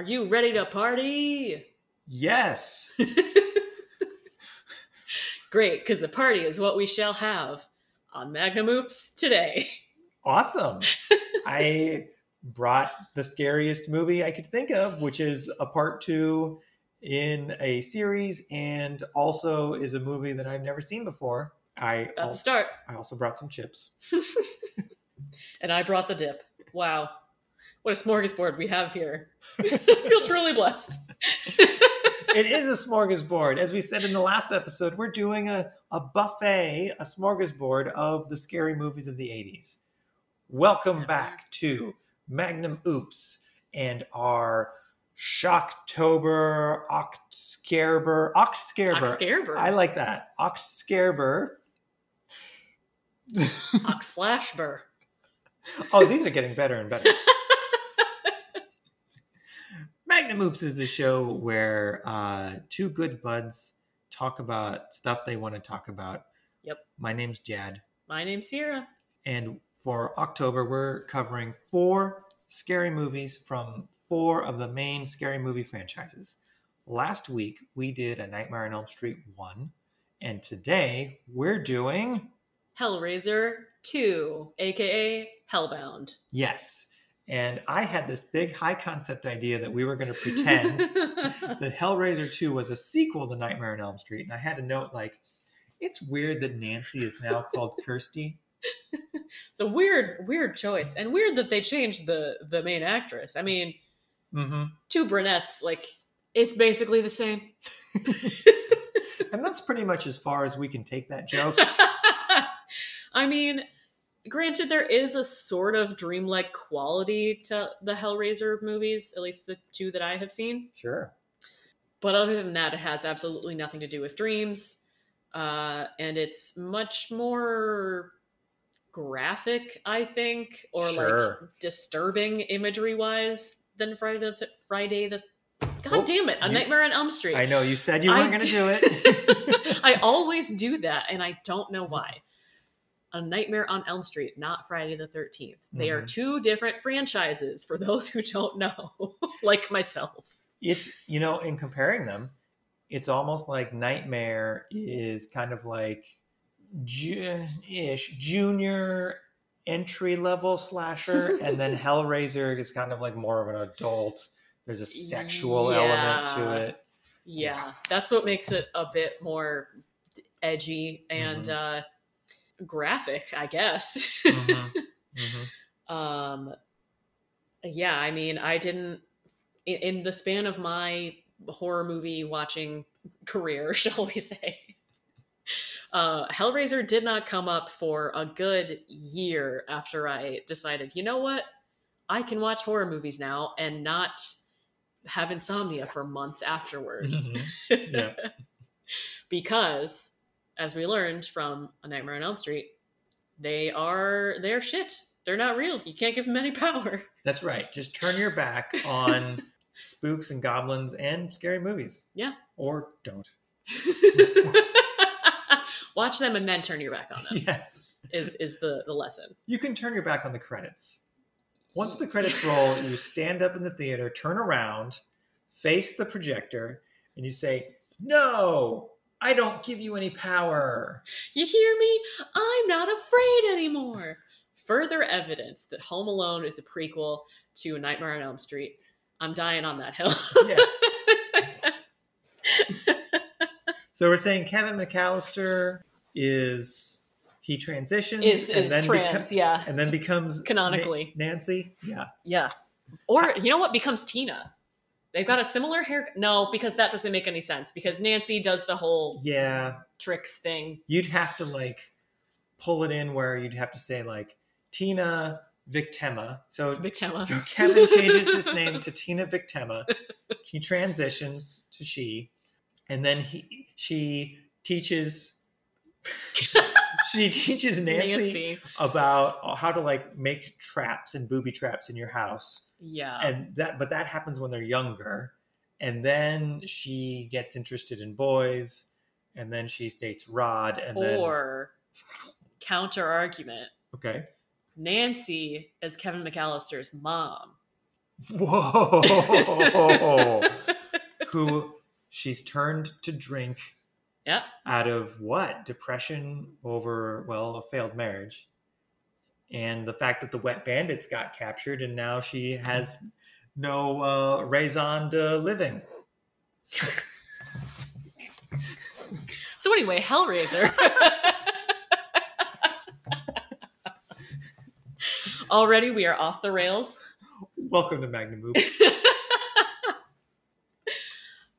Are you ready to party? Yes. Great, because the party is what we shall have on Magnum Oops today. awesome. I brought the scariest movie I could think of, which is a part two in a series and also is a movie that I've never seen before. I also, start. I also brought some chips. And I brought the dip. Wow. What a smorgasbord we have here. I feel truly blessed. it is a smorgasbord. As we said in the last episode, we're doing a, a buffet, a smorgasbord of the scary movies of the 80s. Welcome back to Magnum Oops and our Shocktober. Octscareber. Oxscareber. I like that. Octscareber. Oxslashber. Oh, these are getting better and better. Magnum Oops is the show where uh, two good buds talk about stuff they want to talk about. Yep. My name's Jad. My name's Sierra. And for October, we're covering four scary movies from four of the main scary movie franchises. Last week, we did A Nightmare on Elm Street 1. And today, we're doing, Hellraiser 2, aka Hellbound. yes. And I had this big high concept idea that we were going to pretend that Hellraiser 2 was a sequel to Nightmare on Elm Street. And I had a note like, it's weird that Nancy is now called Kirsty. it's a weird, weird choice. And weird that they changed the the main actress. I mean, Mm-hmm. two brunettes, like it's basically the same. And that's pretty much as far as we can take that joke. I mean, granted, there is a sort of dreamlike quality to the Hellraiser movies, at least the two that I have seen. Sure. But other than that, it has absolutely nothing to do with dreams. Uh, and it's much more graphic, I think, or like disturbing imagery wise than Friday the th- Friday the. God Oh, damn it! A you- Nightmare on Elm Street. I know you said you weren't going to do it. I always do that, and I don't know why. A Nightmare on Elm Street, not Friday the 13th. They are Mhm. two different franchises for those who don't know, like myself. it's you know in comparing them it's almost like nightmare is kind of like ju- ish junior entry level slasher and then hellraiser is kind of like more of an adult there's a sexual element to it Yeah, that's what makes it a bit more edgy and uh, graphic, I guess. Mhm. Mhm. um, yeah, I mean, I didn't in, in the span of my horror movie watching career, shall we say. Uh, Hellraiser did not come up for a good year after I decided, you know what? I can watch horror movies now and not have insomnia for months afterward. Mhm. Yeah. because, as we learned from A Nightmare on Elm Street, they are they're shit. They're not real. You can't give them any power. that's right just turn your back on spooks and goblins and scary movies Yeah. or don't Watch them and then turn your back on them. yes Is is the the lesson? you can turn your back on the credits. Once the credits roll, you stand up in the theater, turn around, face the projector, and you say, No, I don't give you any power. You hear me? I'm not afraid anymore. Further evidence that Home Alone is a prequel to Nightmare on Elm Street. I'm dying on that hill. Yes. So we're saying Kevin McAllister is he transitions is and is then trans, beco- yeah. and then becomes Canonically. Na- Nancy. Yeah. Yeah. Or you know what becomes Tina? They've got a similar hair. No, because that doesn't make any sense. Because Nancy does the whole Yeah. tricks thing. You'd have to like pull it in where you'd have to say like Tina Victema. So Victima. So Kevin changes his name to Tina Victema. He transitions to she, and then he she teaches she teaches Nancy, Nancy. about how to like make traps and booby traps in your house, Yeah. and that but that happens when they're younger, and then she gets interested in boys, and then she dates Rod, and then or counter argument. okay, Nancy is Kevin McAllister's mom. Whoa! Who she's turned to drink yeah. out of what? Depression over, well, a failed marriage. And the fact that the Wet Bandits got captured and now she has no uh, raison de living. So anyway, Hellraiser. Already we are off the rails. Welcome to Magnum Oops.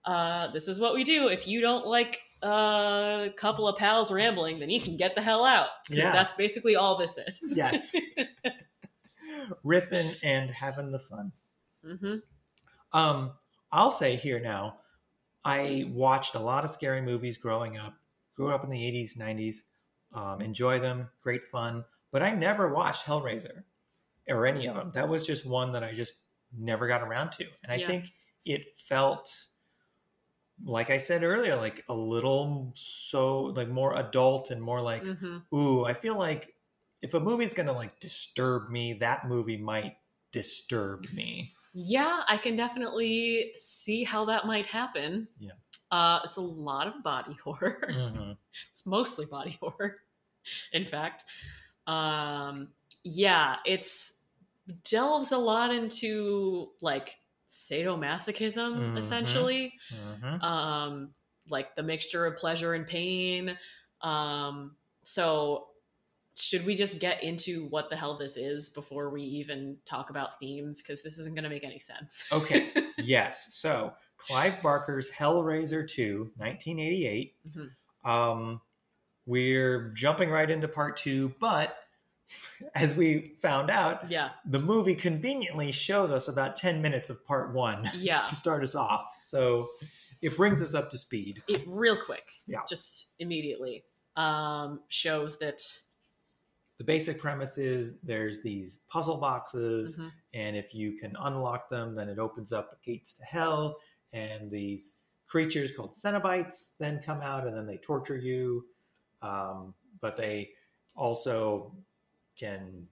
uh, this is what we do. If you don't like a couple of pals rambling, then you can get the hell out. Yeah. That's basically all this is. yes. Riffing and having the fun. hmm Um, I'll say here now, I watched a lot of scary movies growing up. Grew up in the 80s, 90s. Um, enjoy them, great fun. But I never watched Hellraiser or any of them. That was just one that I just never got around to. And I Yeah. think it felt, like I said earlier, like a little so, like more adult and more like, hmm ooh, I feel like if a movie's gonna like disturb me, that movie might disturb me. Yeah, I can definitely see how that might happen. Yeah. Uh, it's a lot of body horror. Mhm. it's mostly body horror in fact um yeah it's delves a lot into like sadomasochism Mhm. essentially Mhm. um like the mixture of pleasure and pain um so should we just get into what the hell this is before we even talk about themes because this isn't going to make any sense Okay. yes. So Clive Barker's Hellraiser 2, 1988. Mhm. Um, we're jumping right into part two, but as we found out, yeah the movie conveniently shows us about 10 minutes of part one yeah to start us off. So it brings us up to speed. it real quick Yeah. just immediately um shows that The basic premise is there's these puzzle boxes, Mhm. and if you can unlock them, then it opens up gates to hell, and these creatures called Cenobites then come out, and then they torture you. Um, but they also can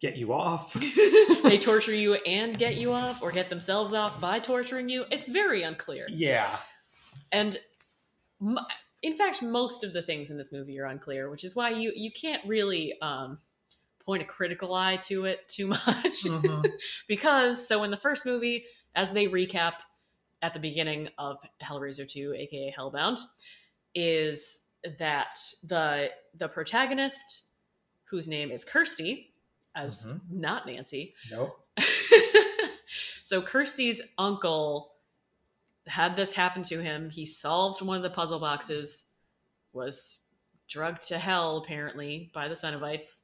get you off. they torture you and get you off or get themselves off by torturing you it's very unclear yeah, and in fact most of the things in this movie are unclear which is why you you can't really um point a critical eye to it too much Mhm. because so in the first movie as they recap at the beginning of hellraiser 2 aka hellbound is that the the protagonist whose name is kirsty as Mhm. not nancy nope. so kirsty's uncle had this happen to him he solved one of the puzzle boxes was drugged to hell apparently by the cenobites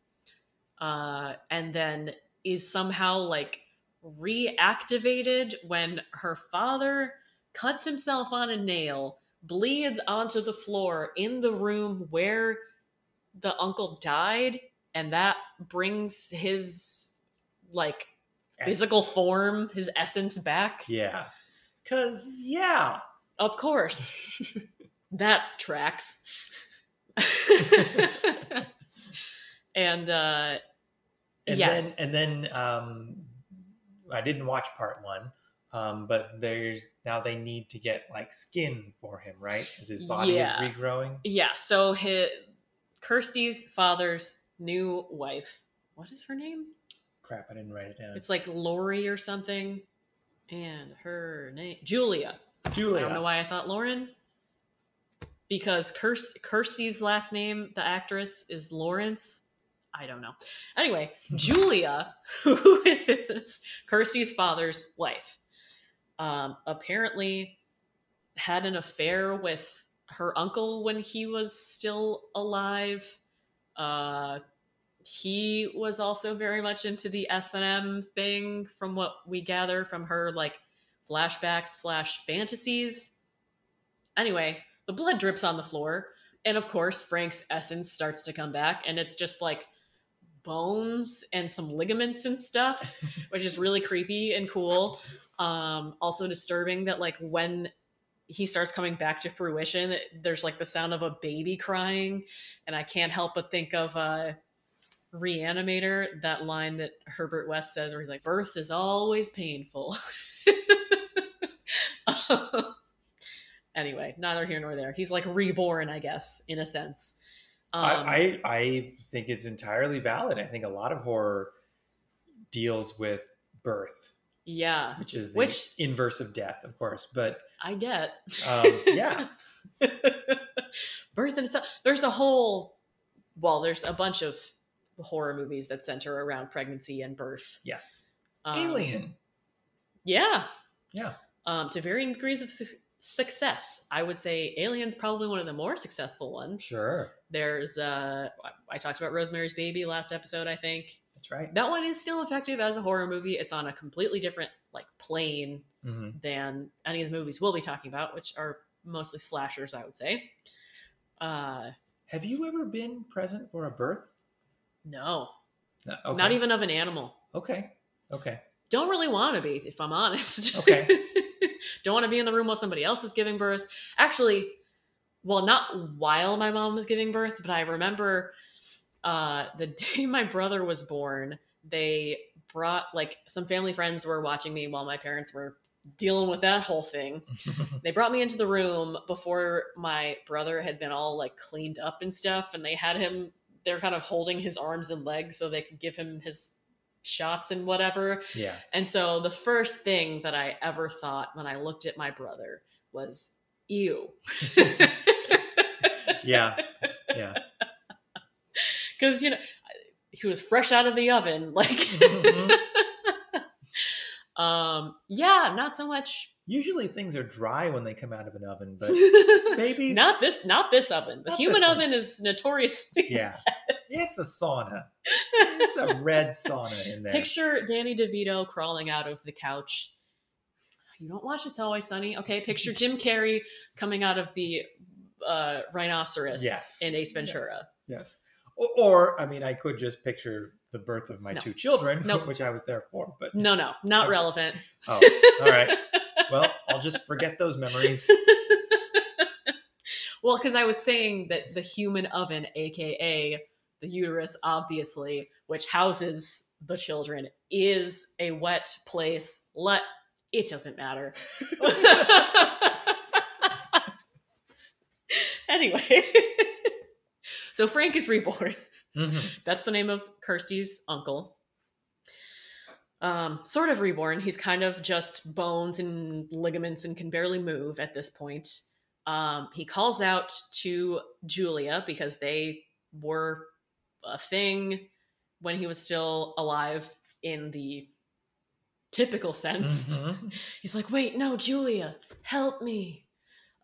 uh, and then is somehow like reactivated when her father cuts himself on a nail bleeds onto the floor in the room where the uncle died and that brings his like physical form his essence back Yeah, cause yeah, of course that tracks and uh and yes then and then um, I didn't watch part one. Um, but there's now they need to get like skin for him, right? As his body Yeah. is regrowing. yeah so his kirsty's father's new wife what is her name Crap, I didn't write it down. it's like lori or something and her name julia Julia. I don't know why I thought Lauren. Because Kirsty's last name, the actress, is Laurence. I don't know. Anyway, Julia, who is Kirsty's father's wife, um, apparently had an affair with her uncle when he was still alive. Uh, he was also very much into the S and M thing, from what we gather from her like flashbacks slash fantasies. Anyway, the blood drips on the floor, and of course, Frank's essence starts to come back, and it's just like bones and some ligaments and stuff, which is really creepy and cool. Um, also disturbing that like when he starts coming back to fruition, there's like the sound of a baby crying, and I can't help but think of uh, Reanimator, that line that Herbert West says, where he's like, "Birth is always painful." anyway, neither here nor there. He's like reborn, I guess, in a sense. Um, I, I I think it's entirely valid. I think a lot of horror deals with birth, yeah, which is the Which- inverse of death, of course. But I get. um, yeah, Birth and stuff. There's a whole. Well, there's a bunch of horror movies that center around pregnancy and birth. yes, Um, Alien. Yeah. Yeah. Um, to varying degrees of su- success, I would say Alien's probably one of the more successful ones. Sure, There's, uh, I- talked about Rosemary's Baby last episode, I think. that's right. That one is still effective as a horror movie. It's on a completely different, like, plane hmm than any of the movies we'll be talking about, which are mostly slashers, I would say. Uh, Have you ever been present for a birth? No, No, okay. not even of an animal. Okay. Okay. Don't really want to be, if I'm honest. Okay. Don't want to be in the room while somebody else is giving birth. Actually, well, not while my mom was giving birth, but I remember uh, the day my brother was born, they brought, like, some family friends were watching me while my parents were dealing with that whole thing. they brought me into the room before my brother had been all like cleaned up and stuff and they had him they're kind of holding his arms and legs so they could give him his shots and whatever yeah. and so the first thing that i ever thought when i looked at my brother was ew Yeah. Yeah. because you know he was fresh out of the oven like Mhm. Um yeah not so much Usually things are dry when they come out of an oven, but maybe not this not this oven the human this one. oven is notoriously yeah. It's a sauna. It's a red sauna in there. Picture Danny DeVito crawling out of the couch. You don't watch It's Always Sunny, okay? Picture Jim Carrey coming out of the uh, rhinoceros Yes. in Ace Ventura. Yes. Or, or, I mean, I could just picture the birth of my No. two children, Nope. which I was there for. But No, no, not Okay. relevant. oh, all right. Well, I'll just forget those memories. well, because I was saying that the human oven, aka the uterus, obviously, which houses the children, is a wet place. Let it doesn't matter. anyway, so Frank is reborn. Mhm. That's the name of Kirsty's uncle. Um, sort of reborn. He's kind of just bones and ligaments and can barely move at this point. Um, he calls out to Julia because they were a thing when he was still alive in the typical sense. Mhm. He's like, wait, no, Julia, help me.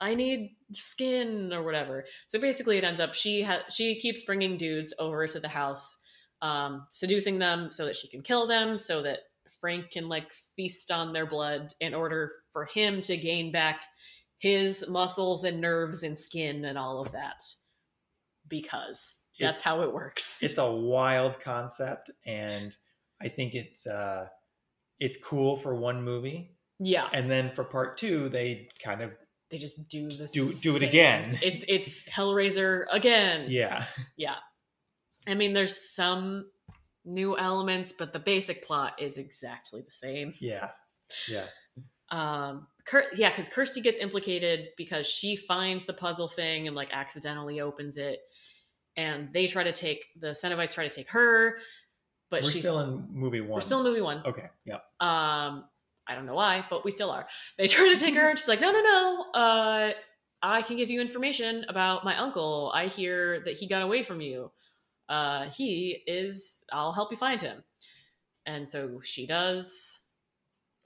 I need skin or whatever. So basically, it ends up she ha- she keeps bringing dudes over to the house, um, seducing them so that she can kill them, so that Frank can like feast on their blood in order for him to gain back his muscles and nerves and skin and all of that. Because that's It's- how it works. It's a wild concept, and I think it's uh, it's cool for one movie, yeah, and then for part two, they kind of they just do this. do do it again. It's it's Hellraiser again. yeah. Yeah. I mean, there's some new elements, but the basic plot is exactly the same. Yeah. Yeah. Um, Kir- yeah, because Kirsty gets implicated because she finds the puzzle thing and like accidentally opens it, and they try to take the Cenobites try to take her, but We're she's still in movie one. we're still in movie one. Okay. Yeah. Um, I don't know why, but we still are. They try to take her, and she's like, "No, no, no. Uh, I can give you information about my uncle. I hear that he got away from you. Uh, he is. I'll help you find him." And so she does.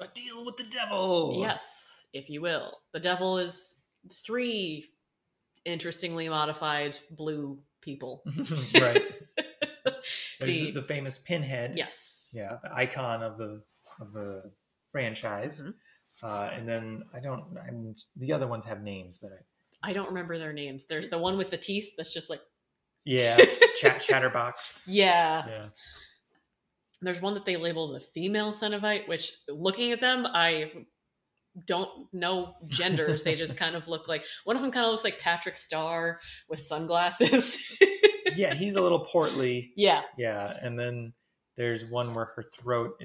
A deal with the devil. Yes, if you will. The devil is three interestingly modified blue people. right. There's the, The- the famous pinhead. Yes. Yeah, the icon of the of the franchise. Mhm. Uh, and then I don't. I'm, the other ones have names, but I, I don't remember their names. There's the one with the teeth that's just like, yeah, chat chatterbox. yeah. Yeah. There's one that they label the female Cenobite, which looking at them, I don't know genders. they just kind of look like one of them kind of looks like Patrick Star with sunglasses. yeah, he's a little portly. yeah, Yeah, and then there's one where her throat.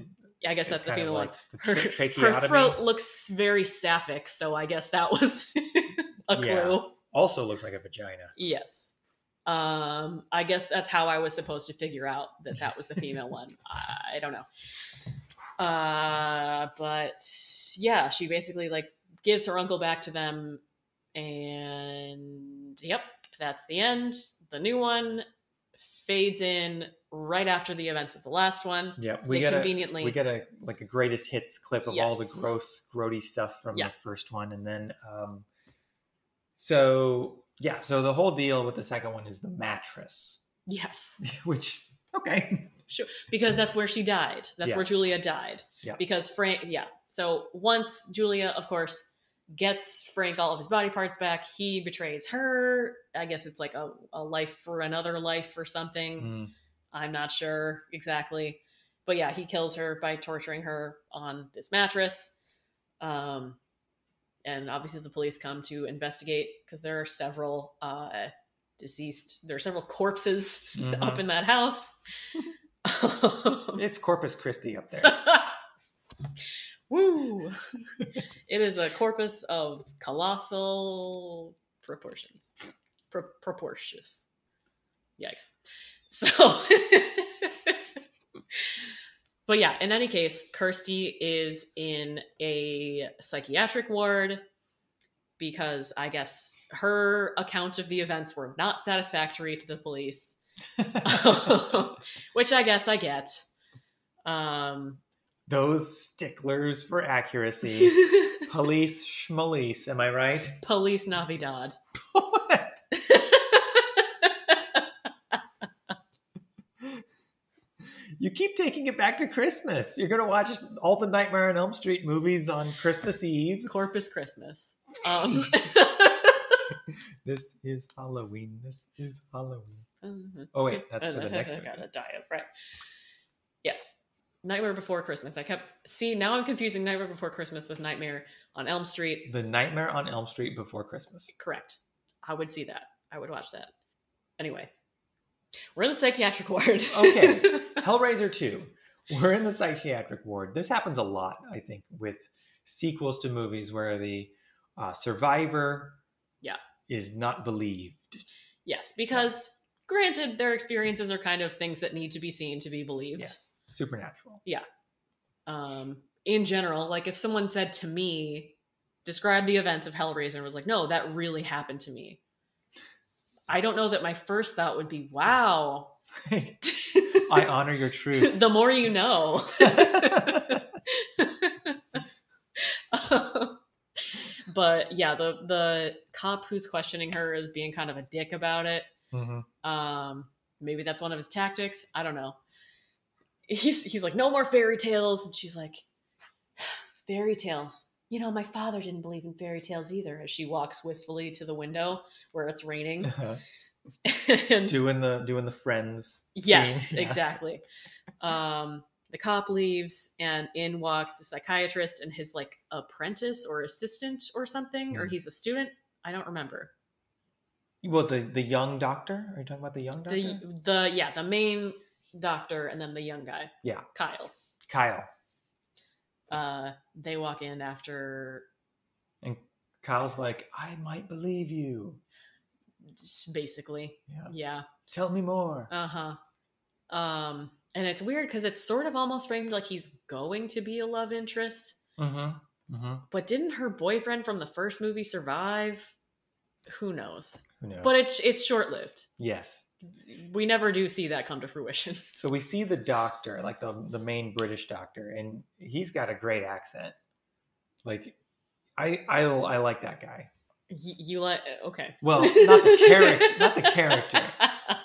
I guess is that's the female like one. the Her, her throat looks very sapphic, so I guess that was a clue. Yeah. Also looks like a vagina. Yes. Um, I guess that's how I was supposed to figure out that that was the female one. I, I don't know. Uh, but yeah, she basically like gives her uncle back to them, and yep, that's the end. The new one fades in right after the events of the last one. Yeah, we They got a conveniently we get a like a greatest hits clip of all the gross, grody stuff from Yeah. the first one, and then um, so yeah, so the whole deal with the second one is the mattress, yes, which okay, sure, because that's where she died. That's Yeah. where Julia died. Yeah. Because Frank, yeah. So once Julia, of course, gets Frank all of his body parts back, he betrays her. I guess it's like a, a life for another life or something. Mm, I'm not sure exactly. But yeah, he kills her by torturing her on this mattress. Um, and obviously the police come to investigate because there are several uh, deceased, there are several corpses Mhm. up in that house. it's Corpus Christi up there. Woo! it is a corpus of colossal proportions. Pro- proportious. Yikes. So, but yeah, in any case, Kirsty is in a psychiatric ward because I guess her account of the events were not satisfactory to the police, which I guess I get. Um, Those sticklers for accuracy, police schmalice. Am I right? Police Navidad. what? You keep taking it back to Christmas. You're gonna watch all the Nightmare on Elm Street movies on Christmas Eve. Corpus Christmas. Um, This is Halloween. This is Halloween. Oh wait, that's for the next movie. Gotta die of right. Yes, Nightmare Before Christmas. I kept see now I'm confusing Nightmare Before Christmas with Nightmare on Elm Street. The Nightmare on Elm Street before Christmas. Correct. I would see that. I would watch that. Anyway, we're in the psychiatric ward. Okay. Hellraiser 2. We're in the psychiatric ward. This happens a lot, I think, with sequels to movies where the uh, survivor Yeah. is not believed. yes, because granted, their experiences are kind of things that need to be seen to be believed. Yes. Supernatural. Yeah. Um, in general, like if someone said to me, describe the events of Hellraiser and was like, no, that really happened to me. I don't know that my first thought would be, wow. I honor your truth. the more you know. but yeah, the the cop who's questioning her is being kind of a dick about it. Mhm. Um, maybe that's one of his tactics. I don't know. He's he's like, no more fairy tales, and she's like, fairy tales. You know, my father didn't believe in fairy tales either. As she walks wistfully to the window where it's raining, and doing the doing the friends. yes. Yeah. exactly. Um, the cop leaves, and in walks the psychiatrist and his like apprentice or assistant or something, or Hmm. he's a student. I don't remember. Well, the the young doctor. Are you talking about the young doctor? the the yeah the main doctor and then the young guy Yeah. kyle Kyle. uh they walk in after And Kyle's like, I might believe you. just basically Yeah. yeah Tell me more. uh-huh um and it's weird because it's sort of almost framed like he's going to be a love interest Mm-hmm. Mm-hmm. but didn't her boyfriend from the first movie survive who knows Who knows? but it's it's short-lived yes. We never do see that come to fruition So we see the doctor, like the the main British doctor, and he's got a great accent. Like, I I I like that guy. you, you like okay Well, not the character, not the character,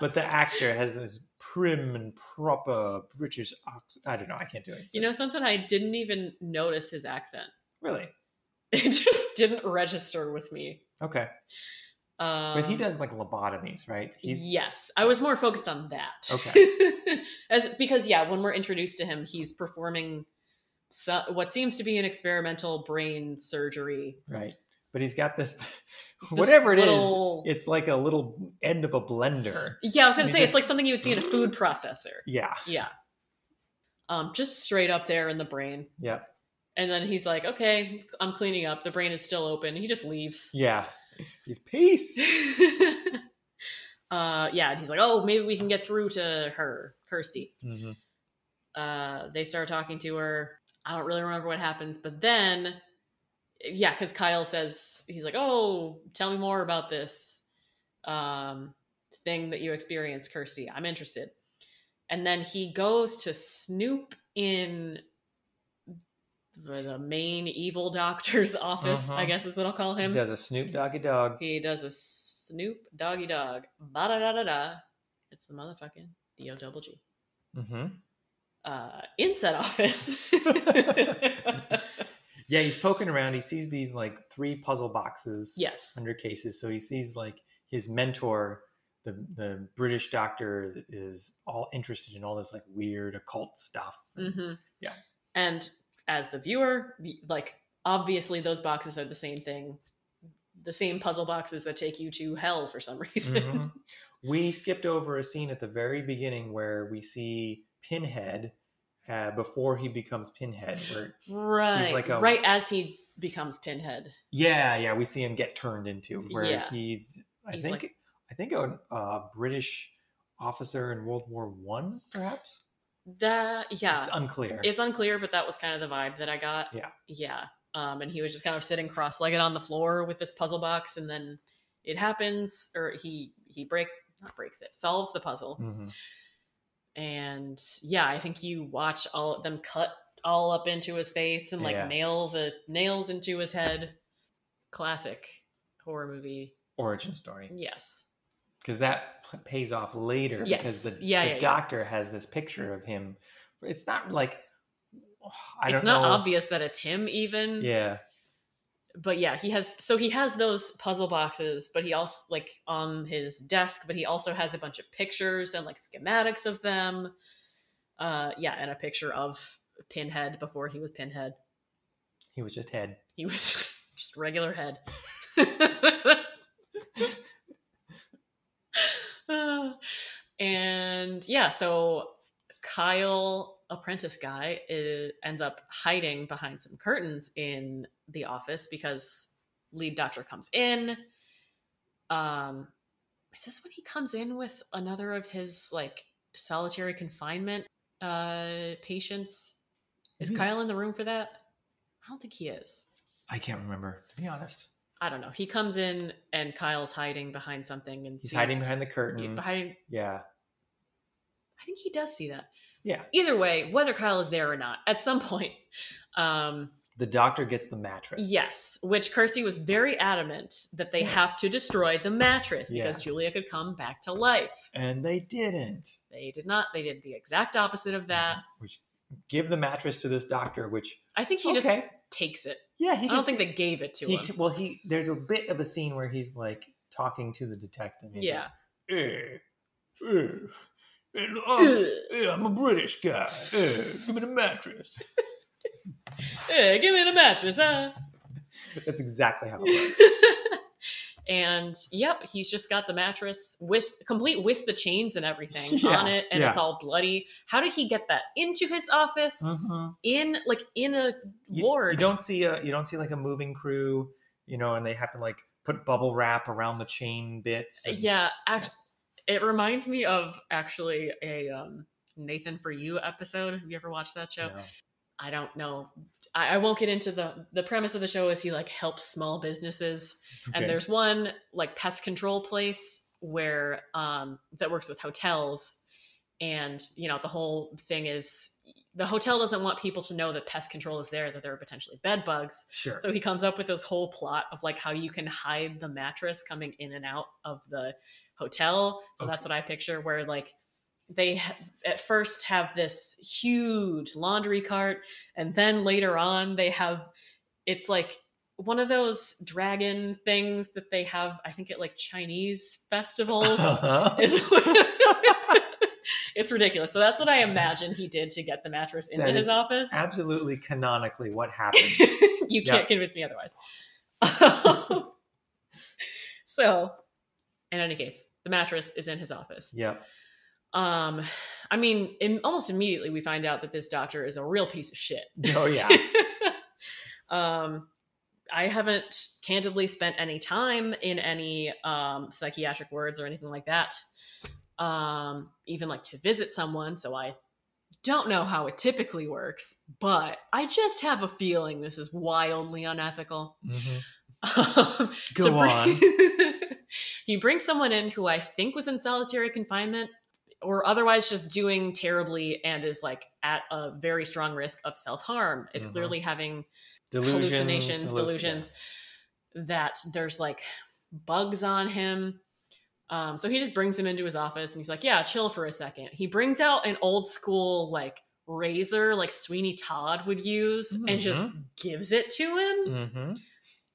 but the actor has this prim and proper British accent. I don't know. I can't do it. you know something i didn't even notice his accent really? it just didn't register with me. Okay. Um, But he does like lobotomies, right? He's yes, I was more focused on that. Okay. As because yeah, when we're introduced to him, he's performing so, what seems to be an experimental brain surgery right. but he's got this whatever it is. little- It's like a little end of a blender. Yeah, I was gonna say just- it's like something you would see in a food processor. Yeah, Yeah. Um, just straight up there in the brain. yeah, And then he's like, okay, I'm cleaning up. The brain is still open. He just leaves. yeah. He's peace. uh, yeah, and he's like, oh, maybe we can get through to her, Kirsty. Mhm. Uh, they start talking to her. I don't really remember what happens, but then, yeah, because Kyle says, he's like, oh, tell me more about this um, thing that you experienced, Kirsty. I'm interested. And then he goes to snoop in the main evil doctor's office, I Uh-huh. guess is what I'll call him. He does a Snoop Doggy Dogg. He does a Snoop Doggy Dogg. Ba da da da da. It's the motherfucking D O double G. hmm Uh, in said office. Yeah, he's poking around. He sees these like three puzzle boxes yes. under cases. So he sees like his mentor, the the British doctor, is all interested in all this like weird occult stuff. Mm-hmm. Yeah. And as the viewer, like obviously those boxes are the same thing, the same puzzle boxes that take you to hell for some reason. Mhm. We skipped over a scene at the very beginning where we see Pinhead uh, before he becomes Pinhead. Right. like a- right as he becomes Pinhead. yeah, yeah, we see him get turned into where Yeah. he's I He's think like- I think a, a British officer in World War One, perhaps. That yeah. It's unclear. It's unclear, but that was kind of the vibe that I got. Yeah. Yeah. Um, and he was just kind of sitting cross-legged on the floor with this puzzle box, and then it happens, or he he breaks not breaks it, solves the puzzle, Mhm. and yeah, I think you watch all them cut all up into his face and like Yeah. nail the nails into his head. Classic horror movie. Origin story. Yes. Because that p- pays off later because Yes. the, Yeah, the yeah, yeah. doctor has this picture of him it's not like i it's don't know. It's not know obvious that it's him even. yeah but yeah, he has so he has those puzzle boxes, but he also like on his desk, but he also has a bunch of pictures and like schematics of them. Uh yeah, and a picture of Pinhead before he was Pinhead. he was just head He was just regular head. Uh, and yeah, so Kyle, apprentice guy, i ends up hiding behind some curtains in the office because lead doctor comes in. Um, is this when he comes in with another of his like solitary confinement uh patients? Is Maybe- Kyle in the room for that? I don't think he is. i can't remember to be honest I don't know. He comes in and Kyle's hiding behind something and he's sees- hiding behind the curtain behind yeah I think he does see that. yeah Either way, whether Kyle is there or not, at some point, um, the doctor gets the mattress yes, which Kirsty was very adamant that they Yeah. have to destroy the mattress because Yeah. Julia could come back to life. and they didn't They did not. They did the exact opposite of that. which give the mattress to this doctor which I think he Okay. just takes it. Yeah he I don't just think they gave it to he him. t- well he there's a bit of a scene where he's like talking to the detective yeah. like, eh, eh, eh, I'm, eh, I'm a british guy eh, give me the mattress Hey, give me the mattress, huh? That's exactly how it was. And yep, he's just got the mattress with complete with the chains and everything Yeah, on it, and yeah. it's all bloody. How did he get that into his office? Mhm. In like in a You, ward? you don't see a you don't see like a moving crew, you know, and they have to like put bubble wrap around the chain bits. and- yeah, act- it reminds me of actually a um, Nathan for You episode. Have you ever watched that show? No. I don't know. I, I won't get into the the premise of the show. Is he like helps small businesses? and there's one like pest control place where um that works with hotels and you know the whole thing is the hotel doesn't want people to know that pest control is there that there are potentially bed bugs sure. so he comes up with this whole plot of like how you can hide the mattress coming in and out of the hotel so that's what i picture where like they at first have this huge laundry cart and then later on they have it's like one of those dragon things that they have i think at like chinese festivals Uh-huh. It's- ridiculous so that's what i imagine he did to get the mattress into his is office Absolutely canonically what happened. you can't convince me otherwise so, in any case, the mattress is in his office. Yep. Um, I mean, in, almost immediately we find out that this doctor is a real piece of shit. Oh yeah. um, I haven't candidly spent any time in any um, psychiatric wards or anything like that. Um, even like to visit someone, so I don't know how it typically works, but I just have a feeling this is wildly unethical. Mhm. Um, Go bring- on. you bring someone in who I think was in solitary confinement or otherwise just doing terribly and is like at a very strong risk of self harm, is Mhm. clearly having Delusions, hallucinations, halluc- delusions, that there's like bugs on him. Um, so he just brings him into his office and he's like, Yeah, chill for a second. He brings out an old school like razor like Sweeney Todd would use and just gives it to him Yeah.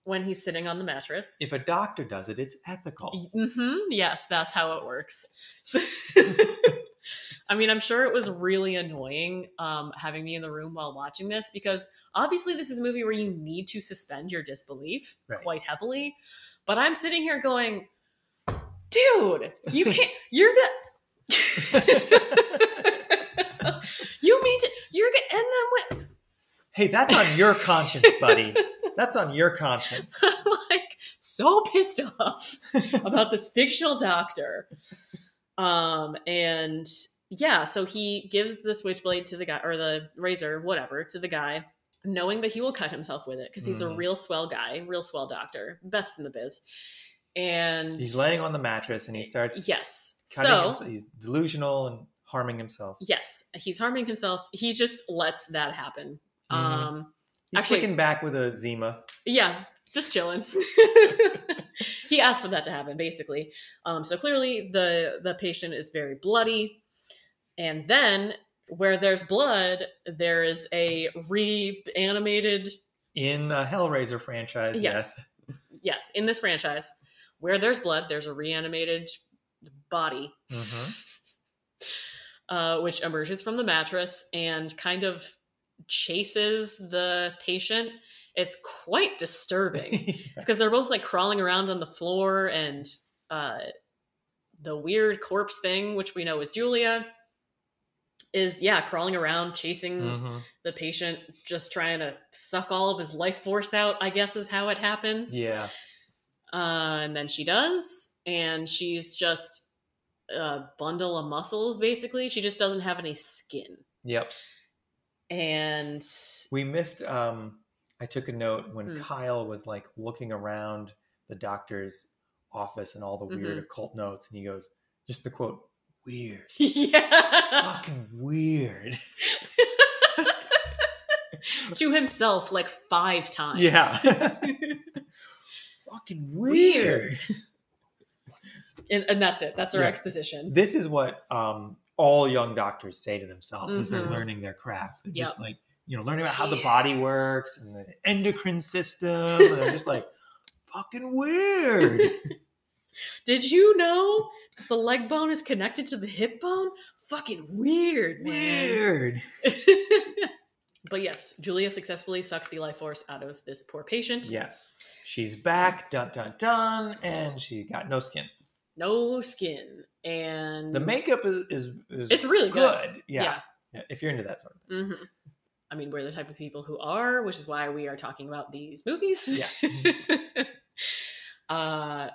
When he's sitting on the mattress. If a doctor does it, it's ethical. hmm Yes, that's how it works. I mean, I'm sure it was really annoying um, having me in the room while watching this because obviously this is a movie where you need to suspend your disbelief Right. quite heavily. But I'm sitting here going, dude, you can't, you're gonna, you mean to, you're gonna, and then what? hey, that's on your conscience, buddy. That's on your conscience. I'm like so pissed off about this fictional doctor. Um, and yeah, so he gives the switchblade to the guy or the razor, whatever, to the guy, knowing that he will cut himself with it because he's a Mhm. real swell guy, real swell doctor, best in the biz. And He's laying on the mattress and he starts yes, cutting so himself. He's delusional and harming himself. yes, he's harming himself. He just lets that happen. Mhm. Um, He's Actually- kicking back with a Zima. Yeah, just chilling. he asked for that to happen, basically. Um, so clearly, the the patient is very bloody, and then where there's blood, there is a reanimated. In a Hellraiser franchise, Yes. yes. Yes, in this franchise, where there's blood, there's a reanimated body, hmm uh, which emerges from the mattress and kind of chases the patient. It's quite disturbing. because they're both like crawling around on the floor and uh the weird corpse thing which we know is julia is yeah crawling around chasing Mhm. the patient just trying to suck all of his life force out i guess is how it happens Yeah. uh and then she does and she's just a bundle of muscles basically she just doesn't have any skin Yep. And We missed. Um, I took a note when Hmm. Kyle was like looking around the doctor's office and all the weird Mhm. occult notes, and he goes, just the quote, "Weird, yeah fucking weird." to himself like five times Yeah. fucking weird. and, and that's it. That's our Yeah. exposition. This is what um, all young doctors say to themselves as they're Mhm. learning their craft. They're just Yep. like, you know, learning about how the body works and the endocrine system. and they're just like, fucking weird. Did you know the leg bone is connected to the hip bone? Fucking weird, man. weird. but yes, Julia successfully sucks the life force out of this poor patient. Yes. She's back, dun dun dun, and she got no skin. No skin. And The makeup is, is, is It's really good. good. Yeah. Yeah, If you're into that sort of thing. hmm I mean, we're the type of people who are, which is why we are talking about these movies. Yes. uh,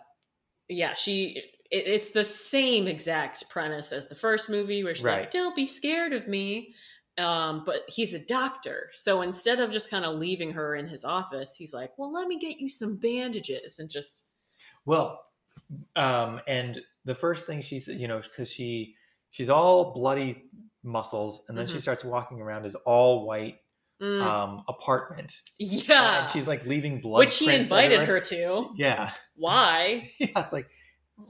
yeah, she. It, it's the same exact premise as the first movie, where she's like, "Don't be scared of me." Um, but he's a doctor, so instead of just kind of leaving her in his office, he's like, "Well, let me get you some bandages," and just Well, um, and the first thing she said, you know, because she she's all bloody muscles, and then she Mhm. starts walking around as all white mm, um, apartment, yeah, and she's like leaving blood. which he invited everywhere. her to. Yeah, Why? yeah. It's like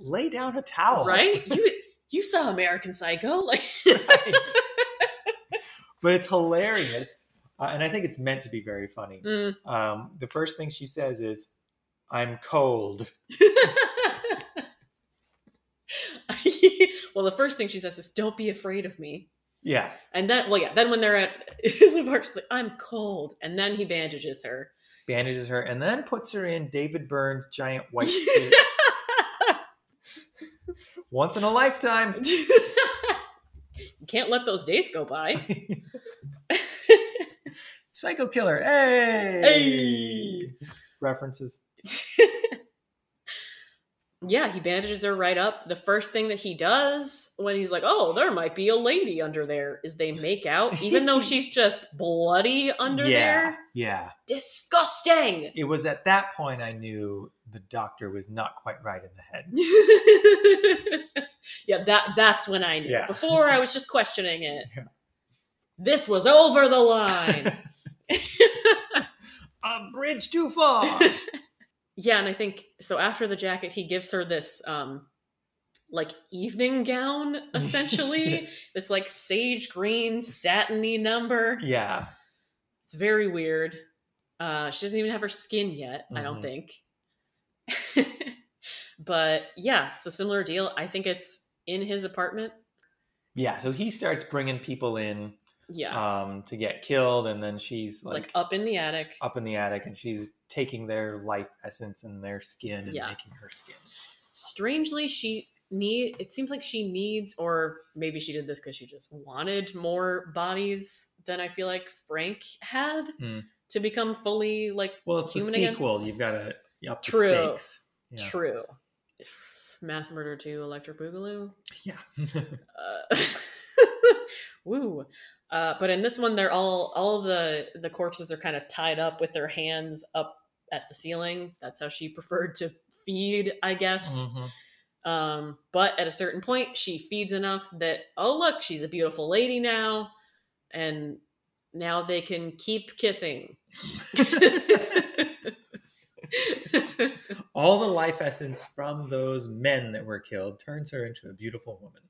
lay down a towel, Right? You you saw American Psycho, like Right. but it's hilarious, uh, and I think it's meant to be very funny. Mm. Um, the first thing she says is, "I'm cold." well, the first thing she says is, "Don't be afraid of me." Yeah, And then, well, yeah. Then when they're at his apartment, like, "I'm cold," and then he bandages her. bandages her, and then puts her in David Byrne's giant white suit. Once in a lifetime. you can't let those days go by. Psycho killer. Hey. Hey. References. Yeah, he bandages her right up. The first thing that he does when he's like, "Oh, there might be a lady under there," is they make out, even though she's just bloody under yeah. there. Yeah. Disgusting. It was at that point I knew the doctor was not quite right in the head. yeah, that that's when I knew. Yeah. Before I was just questioning it. Yeah. This was over the line. A bridge too far. Yeah, and I think so after the jacket he gives her this um like evening gown essentially. this like sage green satiny number. yeah. It's very weird. Uh she doesn't even have her skin yet, I don't Mhm. think. but yeah, it's a similar deal. I think it's in his apartment. Yeah. So he starts bringing people in Yeah. um, to get killed, and then she's like, like, up in the attic. up in the attic, and she's taking their life essence and their skin and Yeah. making her skin. Strangely, she need it seems like she needs or maybe she did this because she just wanted more bodies than I feel like Frank had Hmm. to become fully like Well, it's Human the again? sequel. You've got to up the True. stakes. Yeah. true. Mass Murder 2 Electric Boogaloo. Yeah. Uh, woo. Uh, but in this one, they're all all the the corpses are kind of tied up with their hands up at the ceiling. That's how she preferred to feed, I guess. Mhm. Um, but at a certain point, she feeds enough that oh look, she's a beautiful lady now, and now they can keep kissing. All the life essence from those men that were killed turns her into a beautiful woman.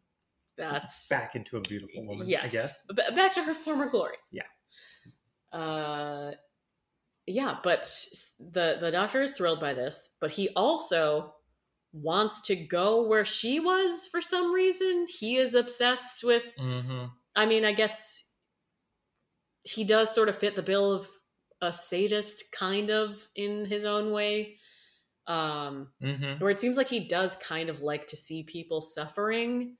That's Back into a beautiful woman, yes. I guess. B- back to her former glory. Yeah. Uh, yeah, but the the doctor is thrilled by this, but he also wants to go where she was for some reason. He is obsessed with. Mm-hmm. I mean, I guess he does sort of fit the bill of a sadist, kind of in his own way. Um, Mm-hmm. where it seems like he does kind of like to see people suffering.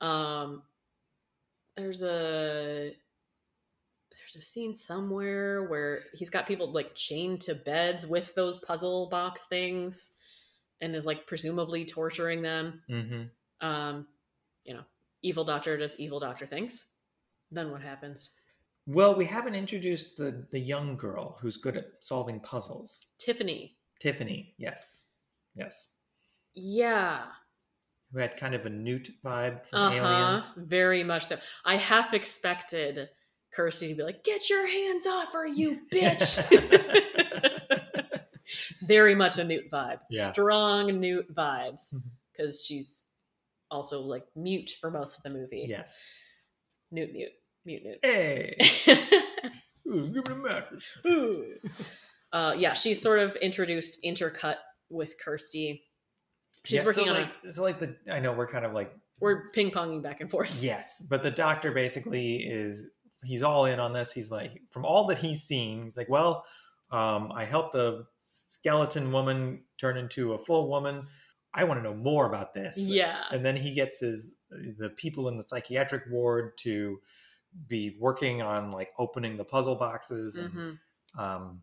Um, there's a there's a scene somewhere where he's got people like chained to beds with those puzzle box things, and is like presumably torturing them. Mm-hmm. Um, you know, evil doctor does evil doctor things. Then what happens? Well, we haven't introduced the the young girl who's good at solving puzzles. Tiffany. Tiffany, yes, yes, Yeah. Who had kind of a newt vibe from Uh huh. Aliens. Very much so. I half expected Kirsty to be like, "Get your hands off her, you bitch!" Very much a Newt vibe. Yeah. Strong Newt vibes because she's also like mute for most of the movie. yes. Newt, mute, mute, Newt. Hey, Ooh, give me a mattress. Ooh. uh, yeah, she's sort of introduced intercut with Kirsty. She's Yeah, working so on like, a. So like the I know we're kind of like We're ping ponging back and forth. yes, but the doctor basically is he's all in on this. He's like from all that he's seen, he's like, well, um, I helped a skeleton woman turn into a full woman. I want to know more about this. Yeah. and then he gets his the people in the psychiatric ward to be working on like opening the puzzle boxes and Mhm. um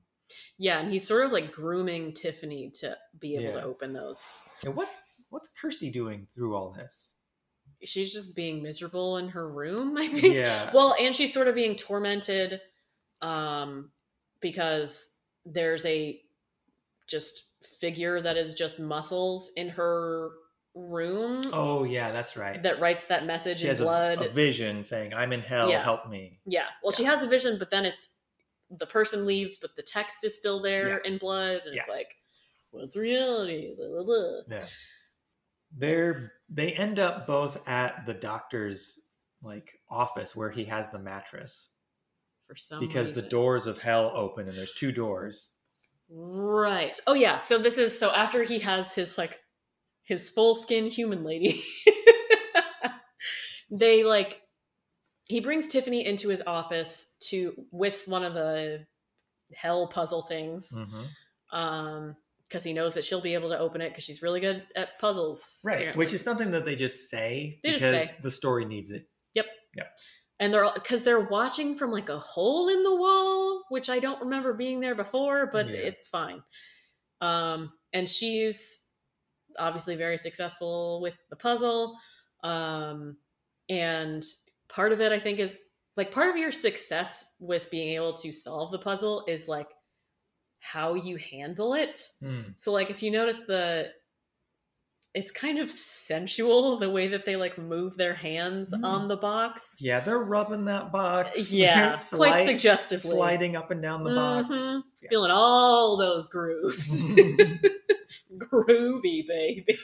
Yeah, and he's sort of like grooming Tiffany to be able Yeah. to open those. and what's what's kirsty doing through all this She's just being miserable in her room, I think. yeah Well, and she's sort of being tormented um because there's a just figure that is just muscles in her room oh yeah that's right that writes that message she in has a, blood. a vision saying i'm in hell Yeah. help me yeah. Well, she has a vision, but then it's the person leaves, but the text is still there Yeah. in blood, and it's like, what's reality? Blah, blah, blah. yeah they're they end up both at the doctor's like office where he has the mattress For some because the doors of hell open and there's two doors Right. Oh yeah. So this is so after he has his like his full skin human lady, they like he brings Tiffany into his office to with one of the hell puzzle things. Mhm. Um, because he knows that she'll be able to open it because she's really good at puzzles. Right, apparently. which is something that they just say They just because say. the story needs it. Yep. Yep. And they're because they're watching from like a hole in the wall which i don't remember being there before but Yeah. it's fine um and she's obviously very successful with the puzzle um and part of it i think is like part of your success with being able to solve the puzzle is like how you handle it Hmm. so like if you notice the it's kind of sensual the way that they like move their hands Mm. on the box Yeah, they're rubbing that box. yeah, quite suggestively. sliding up and down the box. Mhm. Yeah. Feeling all those grooves. Groovy, baby.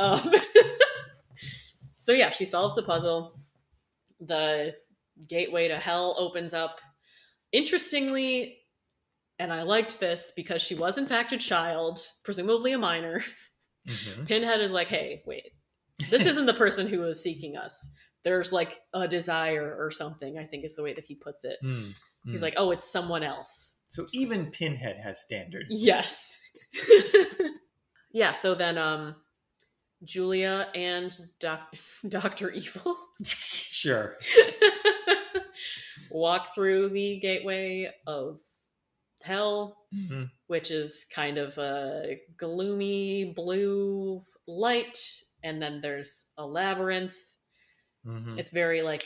Um, so yeah, she solves the puzzle. The gateway to hell opens up. Interestingly, and I liked this because she was in fact a child, presumably a minor. Mhm. Pinhead is like, hey, wait, this isn't the person who is seeking us. There's like a desire or something, I think is the way that he puts it. Hmm. He's Hmm. like, oh, it's someone else. so even Pinhead has standards. Yes. yeah, so then um Julia and Doc- Dr. Evil sure. walk through the gateway of hell, Mhm. which is kind of a gloomy blue light, and then there's a labyrinth. Mhm. It's very like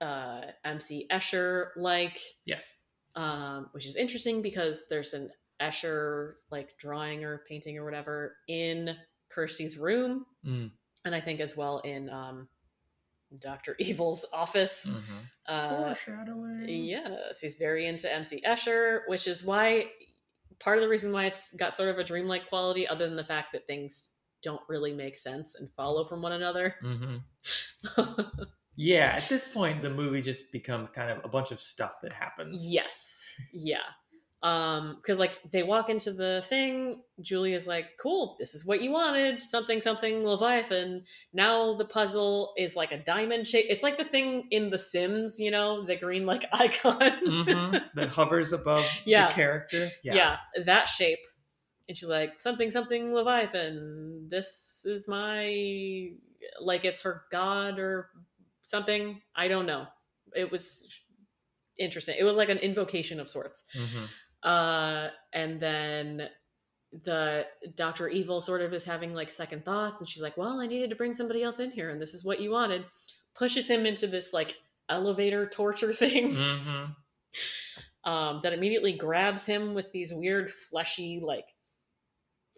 uh MC Escher like, Yes. um, which is interesting because there's an Escher like drawing or painting or whatever in Kirsty's room, Mm. and I think as well in um Doctor Evil's office. Mhm. Uh, Foreshadowing. Yes, he's very into MC Escher, which is why part of the reason why it's got sort of a dreamlike quality, other than the fact that things don't really make sense and follow from one another. Mhm. Yeah, at this point, the movie just becomes kind of a bunch of stuff that happens. yes, yeah. Um, because like they walk into the thing, Julia's like, "Cool, this is what you wanted, something, something, Leviathan." Now the puzzle is like a diamond shape. It's like the thing in The Sims, you know, the green like icon. hmm That hovers above Yeah. the character. yeah. that shape. And she's like, something, something, Leviathan. This is my, like, it's her god or something. I don't know. It was interesting. It was like an invocation of sorts. Mhm. Uh, and then the Dr. Evil sort of is having like second thoughts. And she's like, well, I needed to bring somebody else in here. And this is what you wanted. Pushes him into this like elevator torture thing Mhm. um, that immediately grabs him with these weird fleshy like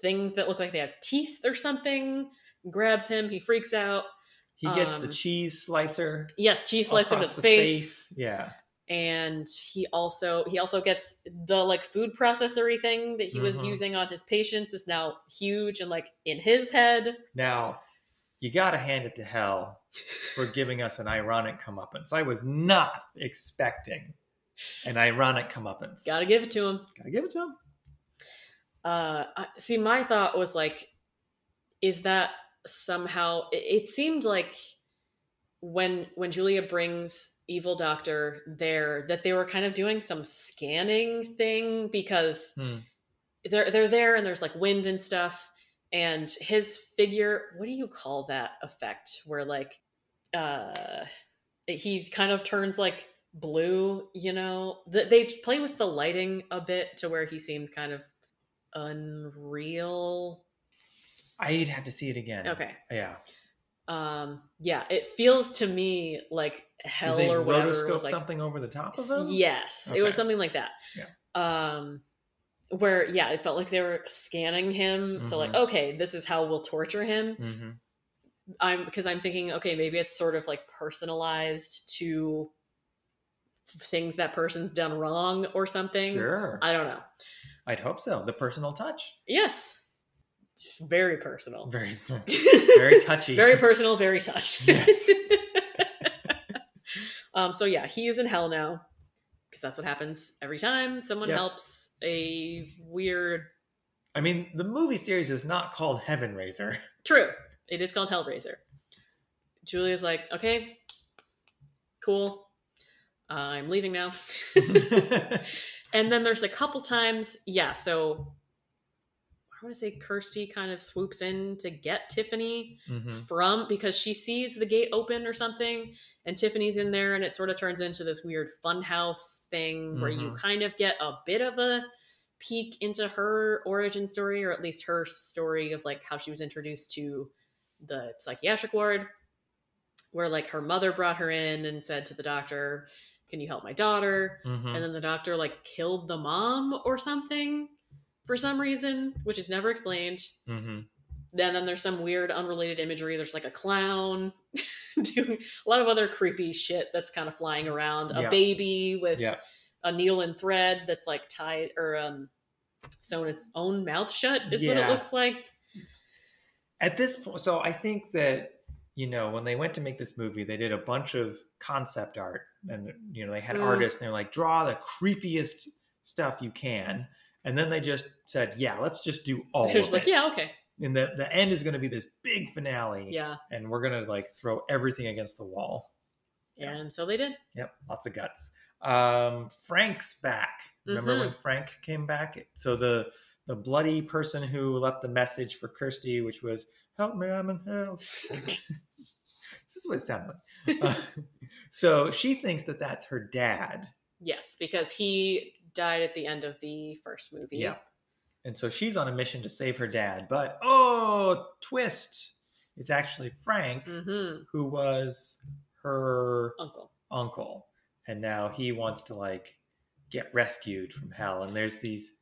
things that look like they have teeth or something grabs him he freaks out He gets the Um, cheese slicer. yes cheese sliced him to across the face, Yeah. And he also he also gets the like food processory thing that he was Mhm. using on his patients is now huge and like in his head Now, you got to hand it to Hell for giving us an ironic comeuppance. I was not expecting an ironic comeuppance. gotta give it to him Gotta give it to him. uh see my thought was like is that somehow it, it seemed like when when julia brings evil doctor there that they were kind of doing some scanning thing because Hmm. they're they're there and there's like wind and stuff and his figure what do you call that effect where like uh he kind of turns like blue you know Th- they play with the lighting a bit to where he seems kind of unreal I'd have to see it again. okay Yeah. Um yeah it feels to me like hell Did they or whatever was like something over the top of them? Yes, it was something like that. Um, where yeah, it felt like they were scanning him to like, Mhm. okay, this is how we'll torture him. hmm I'm because I'm thinking, okay, maybe it's sort of like personalized to things that person's done wrong or something. Sure. I don't know. I'd hope so. The personal touch. Yes, very personal. Very, very touchy. very personal, very touch. Yes. um. So yeah, he is in hell now because that's what happens every time someone Yep. helps a weird. I mean, the movie series is not called Heaven Raiser. True, it is called Hellraiser. Julia's like, okay, cool. Uh, I'm leaving now. and then there's a couple times, yeah. So I want to say Kirsty kind of swoops in to get Tiffany Mhm. from because she sees the gate open or something, and Tiffany's in there, and it sort of turns into this weird funhouse thing where you Mhm. kind of get a bit of a peek into her origin story, or at least her story of like how she was introduced to the psychiatric ward, where like her mother brought her in and said to the doctor, "Can you help my daughter?" Mhm. and then the doctor like killed the mom or something for some reason, which is never explained. Mhm. Then then there's some weird unrelated imagery. There's like a clown doing a lot of other creepy shit that's kind of flying around. A Yeah. baby with Yeah. a needle and thread that's like tied or um sewn its own mouth shut is what it looks like. At this point, so I think that you know when they went to make this movie, they did a bunch of concept art, and you know they had Mm. artists, and they're like, draw the creepiest stuff you can, and then they just said, yeah, let's just do all There's of like, it. yeah, okay. And the the end is going to be this big finale, Yeah. and we're gonna like throw everything against the wall. Yeah. And so they did. Yep, lots of guts. Um, Frank's back. Remember Mhm. when Frank came back? So the the bloody person who left the message for Kirsty, which was "Help me, I'm in hell." this is what it sounded like. Uh, so she thinks that that's her dad. Yes, because he died at the end of the first movie. Yeah. And so she's on a mission to save her dad. But oh, twist! It's actually Frank Mm-hmm. who was her Uncle. uncle and now he wants to like get rescued from hell and there's these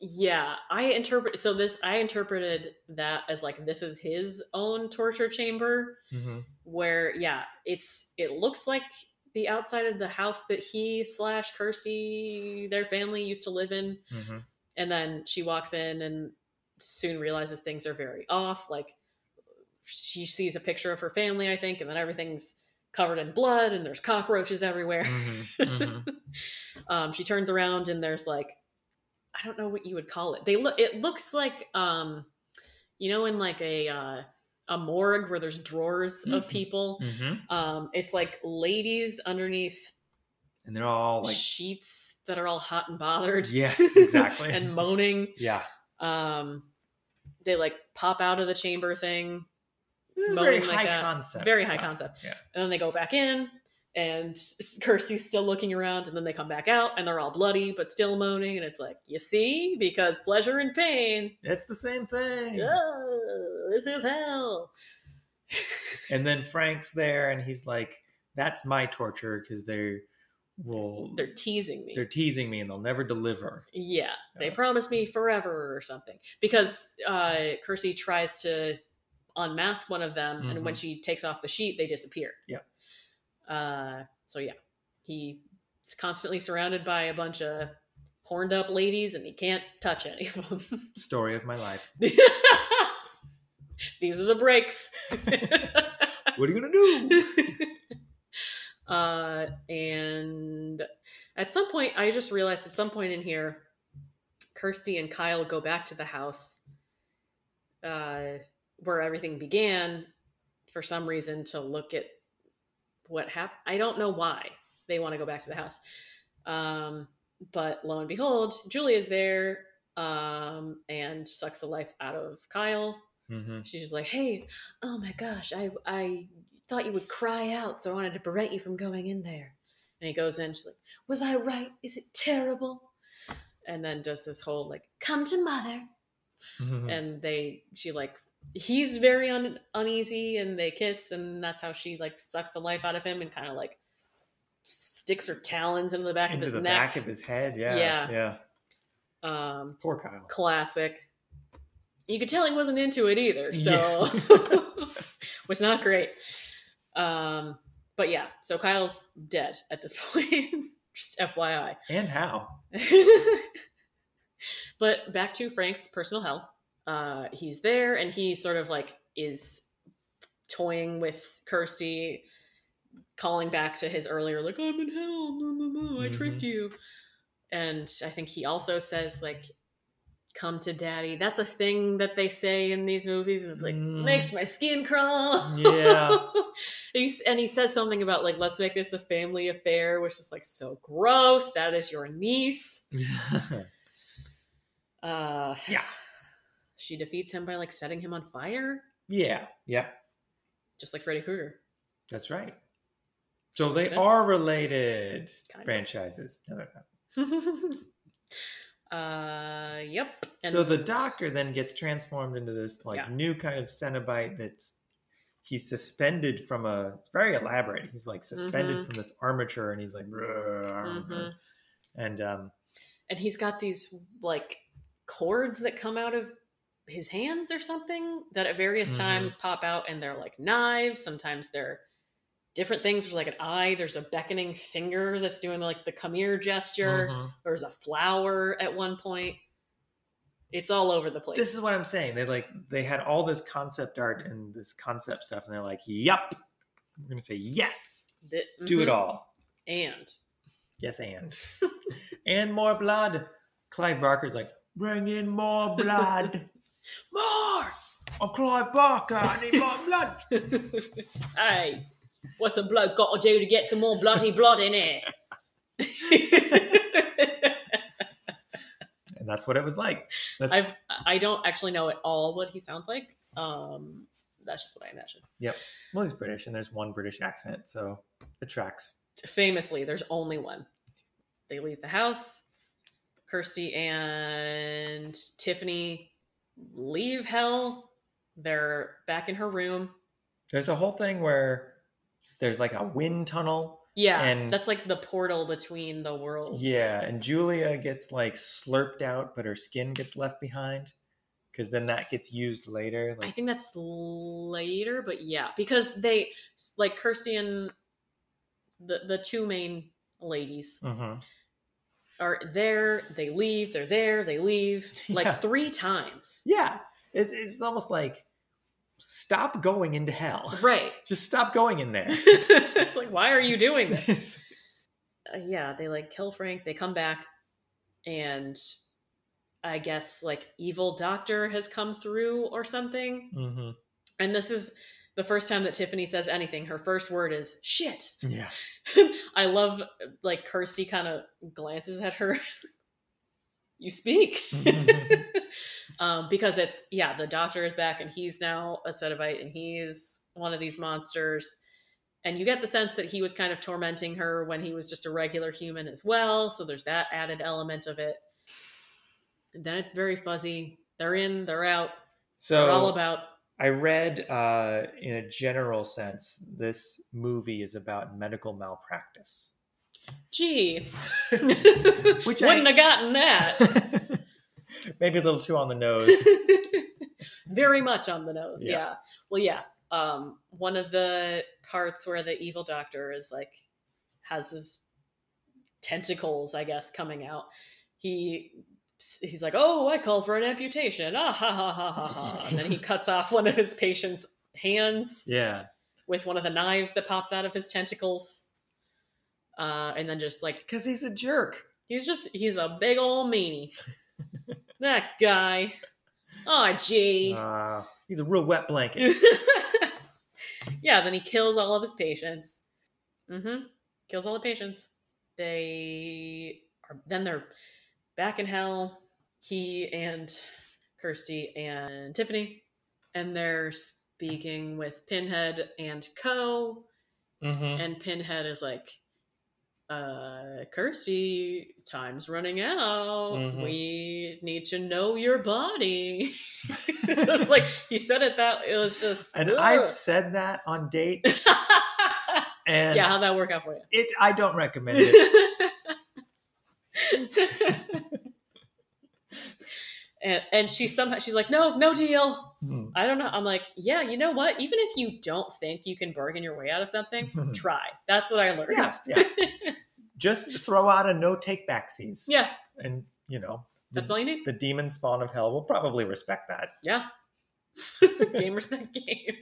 Yeah, I interpret so this I interpreted that as like this is his own torture chamber where yeah, it's it looks like the outside of the house that he slash Kirsty their family used to live in, Mhm. and then she walks in and soon realizes things are very off. Like she sees a picture of her family, I think, and then everything's covered in blood and there's cockroaches everywhere. Mhm. Mhm. um, she turns around and there's like I don't know what you would call it. They look. It looks like um, you know, in like a uh, a morgue where there's drawers of Mhm. people. Mhm. Um, it's like ladies underneath and they're all like sheets that are all hot and bothered. yes exactly and moaning. yeah Um, they like pop out of the chamber thing. this is very like high concept Very high concept. yeah And then they go back in, and Kirsty's still looking around, and then they come back out, and they're all bloody but still moaning, and it's like, you see, because pleasure and pain. it's the same thing Oh, this is hell. and then frank's there and he's like that's my torture because they will They're teasing me. they're teasing me and they'll never deliver yeah, they Yeah. promised me forever or something. Because uh, Kirsty tries to unmask one of them, and when she takes off the sheet, they disappear. Yep. Uh, so yeah, he's constantly surrounded by a bunch of horned up ladies, and he can't touch any of them. story of my life These are the breaks. what are you gonna do uh, and at some point, I just realized at some point in here, Kirsty and Kyle go back to the house uh, where everything began for some reason to look at what happened. I don't know why they want to go back to the house. Um, but lo and behold, Julia's there um, and sucks the life out of Kyle. Mhm. She's just like, "Hey, oh my gosh, I I thought you would cry out, so I wanted to prevent you from going in there." And he goes in. She's like, "Was I right? Is it terrible?" And then does this whole like, "Come to mother," Mhm. and they she like he's very un- uneasy, and they kiss, and that's how she like sucks the life out of him and kind of like sticks her talons into the back of his the neck. back of his head yeah Yeah. yeah um, poor kyle classic. You could tell he wasn't into it either, so was not great. Um, but yeah, so Kyle's dead at this point. Just FYI. and how but back to Frank's personal hell. Uh, he's there and he sort of like is toying with Kirsty, calling back to his earlier, like, I'm in hell, I tricked you. And I think he also says, like, come to daddy. That's a thing that they say in these movies, and it's like Mm. makes my skin crawl. Yeah. He's, and he says something about like let's make this a family affair, which is like so gross. That is your niece. Uh, yeah. She defeats him by like setting him on fire, Yeah. Yeah. just like Freddy Krueger. That's right. So they are related Kind of. franchises. No, they're not. uh, yep. so the doctor then gets transformed into this like Yeah. new kind of Cenobite that's he's suspended from a it's very elaborate. He's like suspended Mhm. from this armature and he's like Mhm. and um and he's got these like cords that come out of his hands or something that at various Mhm. times pop out and they're like knives sometimes they're different things there's like an eye there's a beckoning finger that's doing like the come here gesture mhm. there's a flower at one point it's all over the place this is what I'm saying. They like they had all this concept art and this concept stuff and they're like, "Yup." We're going to say yes. Th- Do it mhm. all. and Yes, and and more blood. Clive Barker's like, bring in more blood. more I'm Clive Barker. I need more blood. hey what's a bloke got to do to get some more bloody blood in here And that's what it was like. That's, I've I don't actually know at all what he sounds like. Um, that's just what I imagine. Yep. Well, he's British, and there's one British accent, so it tracks. Famously, there's only one. They leave the house. Kirsty and Tiffany leave hell. They're back in her room. There's a whole thing where there's like a wind tunnel. Yeah, And- that's like the portal between the worlds. Yeah, and Julia gets like slurped out, but her skin gets left behind. Because then that gets used later. I think that's later, but yeah, because they like Kirsty and the the two main ladies Mhm. Are there, they leave, they're there, they leave, like Yeah. three times. yeah, it's, it's almost like stop going into hell. Right. Just stop going in there. it's like, why are you doing this? Uh, yeah, they like kill Frank, they come back, and I guess like evil doctor has come through or something. hmm And this is the first time that Tiffany says anything. Her first word is shit. Yeah. I love like Kirsty kind of glances at her. you speak. um, because it's yeah, the doctor is back and he's now a Cenobite and he's one of these monsters. And you get the sense that he was kind of tormenting her when he was just a regular human as well. So there's that added element of it. And then it's very fuzzy. They're in, they're out. So They're all about I read uh, in a general sense, this movie is about medical malpractice. gee. Which I- Wouldn't have gotten that. Maybe a little too on the nose. very much on the nose yeah. Yeah. well yeah um one of the parts where the evil doctor is like has his tentacles i guess coming out he he's like oh i call for an amputation ah ha ha ha ha ha and then he cuts off one of his patient's hands Yeah. with one of the knives that pops out of his tentacles uh and then just like Because he's a jerk. He's just he's a big old meanie. that guy. Oh gee. Uh, he's a real wet blanket. yeah, then he kills all of his patients. Mm-hmm. Kills all the patients. They are then they're back in hell. He and Kirsty and Tiffany. And they're speaking with Pinhead and Co. hmm And Pinhead is like, uh, Kirsty, time's running out. Mhm. We need to know your body. it's like he said it that it was just And ugh. I've said that on dates, and yeah, how'd that work out for you? it I don't recommend it. and and she somehow she's like, no, no deal. Hmm. I don't know. I'm like, yeah, you know what? Even if you don't think you can bargain your way out of something, try. That's what I learned. yeah, yeah. Just throw out a no take backsies. yeah, and you know the, that's all you need. the demon spawn of hell will probably respect that. Yeah. game respect game.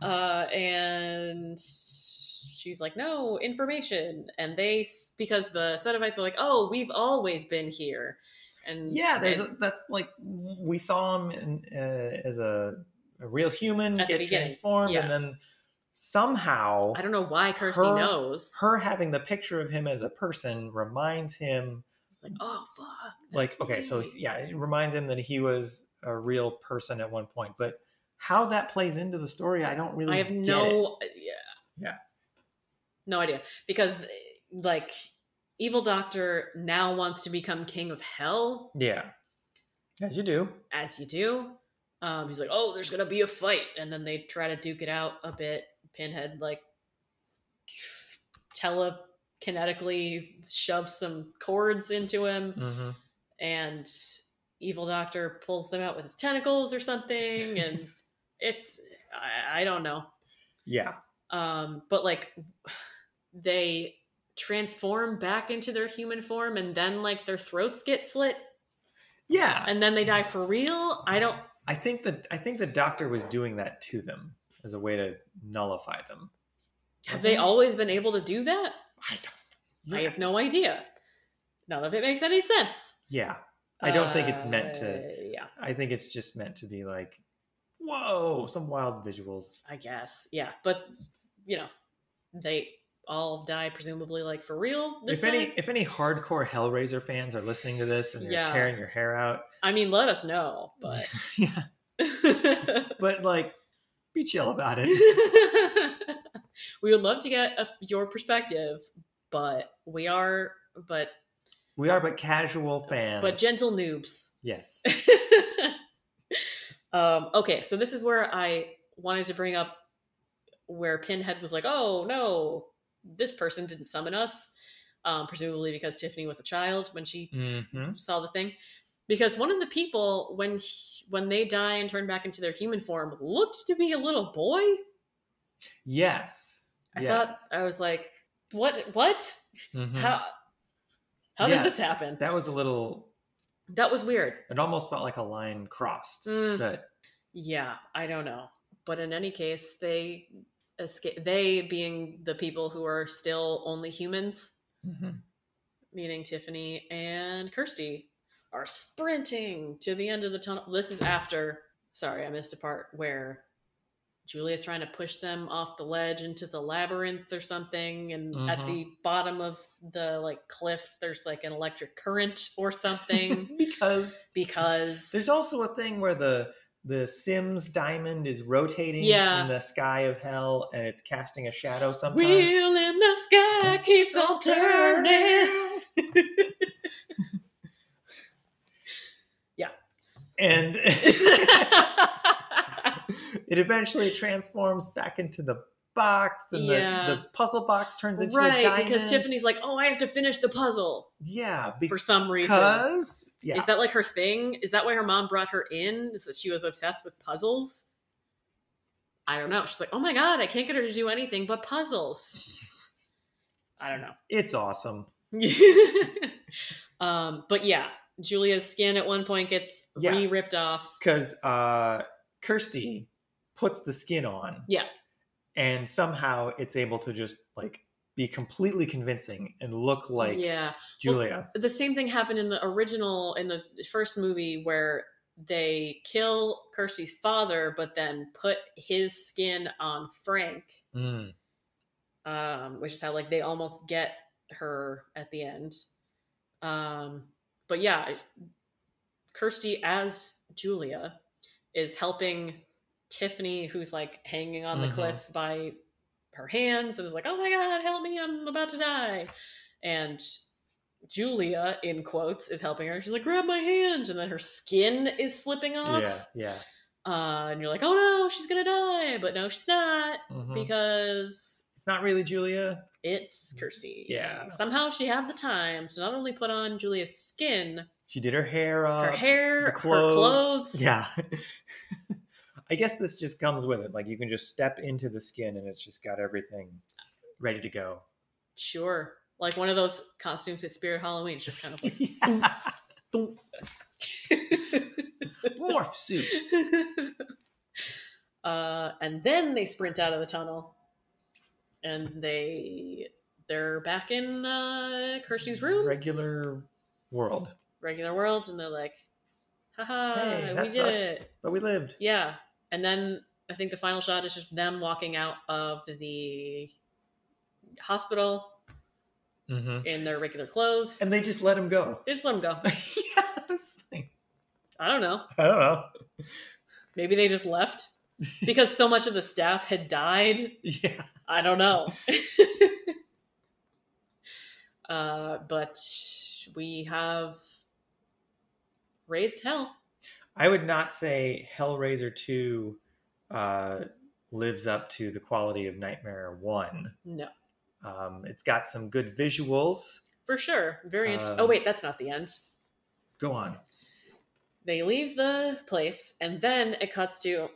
uh, and she's like, no, information. And they, because the Cenobites are like, oh, we've always been here. And Yeah, there's and- a, that's like we saw him in, uh, as a, a real human get transformed, yeah. and then somehow I don't know why Kirsty her- knows. her having the picture of him as a person reminds him It's like, oh, fuck. like okay so yeah it reminds him that he was a real person at one point but how that plays into the story i don't really I have get it. no, yeah. Yeah. No idea. Because, like, Evil Doctor now wants to become king of hell. yeah as you do as you do. Um, he's like, "Oh, there's gonna be a fight," and then they try to duke it out a bit. Pinhead like telekinetically shoves some cords into him, mm-hmm. and Evil Doctor pulls them out with his tentacles or something, and it's I, I don't know. yeah Um, but like they transform back into their human form, and then like their throats get slit, yeah and then they die for real. I don't. i think that i think the doctor was doing that to them as a way to nullify them Have they he? always been able to do that? i don't I have no idea. None of it makes any sense. yeah i don't think it's meant to Uh, Yeah, i think it's just meant to be like whoa some wild visuals I guess. Yeah, but you know, they all die presumably like for real this if any if any hardcore hellraiser fans are listening to this and you're Yeah. tearing your hair out I mean, let us know, but yeah. But like be chill about it. We would love to get a, your perspective, but we are but we are but casual fans. but gentle noobs. yes. Um, okay, so this is where I wanted to bring up where Pinhead was like, "Oh no, this person didn't summon us," um, presumably because Tiffany was a child when she hmm saw the thing. Because one of the people, when he, when they die and turn back into their human form, looked to be a little boy. yes I yes. thought I was like, "What? What? Mhm. How? How Yeah. does this happen?" that was a little That was weird. it almost felt like a line crossed Mm. but Yeah, I don't know. But in any case, they escape. They being the people who are still only humans, mhm. meaning Tiffany and Kirsty, are sprinting to the end of the tunnel. This is after. Sorry, I missed a part where Julia's trying to push them off the ledge into the labyrinth or something, and at Mhm. the bottom of the like cliff, there's like an electric current or something because because there's also a thing where the the Sims diamond is rotating Yeah. in the sky of hell and it's casting a shadow sometimes. wheel in the sky keeps on turning. Yeah. And it eventually transforms back into the box and Yeah. the, the puzzle box turns into a right, diamond. because Tiffany's like, "Oh, I have to finish the puzzle Yeah, for some reason." because yeah. Is that like her thing? Is that why her mom brought her in? Is that she was obsessed with puzzles? I don't know. She's like, "Oh my god, I can't get her to do anything but puzzles." I don't know. it's awesome. um, but yeah, Julia's skin at one point gets Yeah. re ripped off. Because uh, Kirsty puts the skin on. Yeah. And somehow it's able to just like be completely convincing and look like yeah, Julia. the same thing happened in the original in the first movie where they kill Kirsty's father, but then put his skin on Frank, Mm. um, which is how like they almost get her at the end. Um, but yeah, Kirsty as Julia is helping Tiffany, who's like hanging on the Mhm. cliff by her hands, and is like, "Oh my god, help me! I'm about to die!" And Julia, in quotes, is helping her. She's like, "Grab my hand," and then her skin is slipping off. Yeah, yeah. Uh, and you're like, "Oh no, she's gonna die!" But no, she's not Mhm. because it's not really Julia. it's Kirsty. Yeah. Somehow she had the time to not only put on Julia's skin, She did her hair up. her hair, the her clothes. clothes. Yeah. I guess this just comes with it. Like you can just step into the skin and it's just got everything ready to go. Sure. Like one of those costumes at Spirit Halloween. It's just kind of like Boom. Morph suit. uh, and then they sprint out of the tunnel. and they they're back in uh, Kirsty's room, Regular world. regular world, and they're like, haha, Hey, we did sucked. it. But we lived. Yeah. And then I think the final shot is just them walking out of the hospital Mm-hmm. in their regular clothes. And they just let him go. they just let them go. yes. I don't know. I don't know. Maybe they just left because so much of the staff had died. Yeah. I don't know. uh, but we have raised hell. I would not say Hellraiser 2 uh, lives up to the quality of Nightmare 1. No, Um, it's got some good visuals. for sure. Very interesting. Um, oh, wait, that's not the end. Go on. They leave the place, and then it cuts to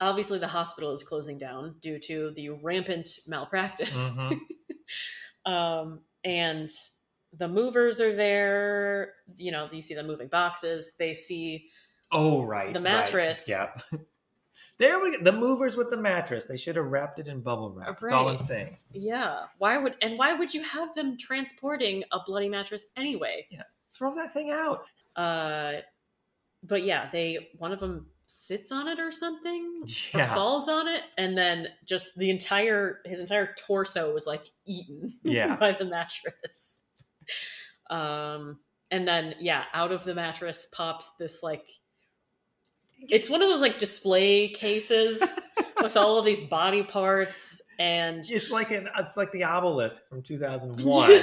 obviously the hospital is closing down due to the rampant malpractice. Mhm. um, and the movers are there. You know, you see them moving boxes. They see Oh, right. The right. mattress. Yeah. there we go. The movers with the mattress. They should have wrapped it in bubble wrap. That's all I'm saying. Yeah. Why would and why would you have them transporting a bloody mattress anyway? Yeah. Throw that thing out. Uh but yeah, they one of them sits on it or something or Yeah. falls on it and then just the entire his entire torso was like eaten Yeah. by the mattress. Um and then yeah, out of the mattress pops this like it's one of those like display cases with all of these body parts and It's like an it's like the obelisk from 2001,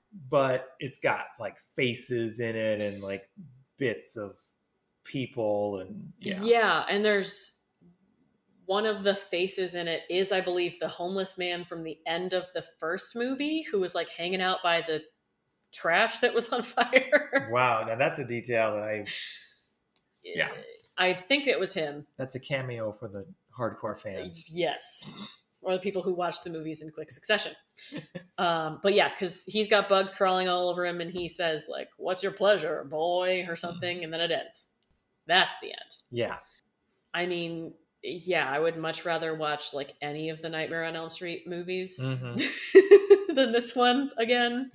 but it's got like faces in it and like bits of people and yeah. Yeah. and there's one of the faces in it is, I believe, the homeless man from the end of the first movie who was like hanging out by the trash that was on fire. Wow, now that's a detail that I Yeah. I think it was him. that's a cameo for the hardcore fans. Yes. Or the people who watch the movies in quick succession. um, but yeah, because he's got bugs crawling all over him and he says, like, what's your pleasure, boy? or something, and then it ends. That's the end. Yeah. I mean, yeah, I would much rather watch like any of the Nightmare on Elm Street movies Mhm. than this one again.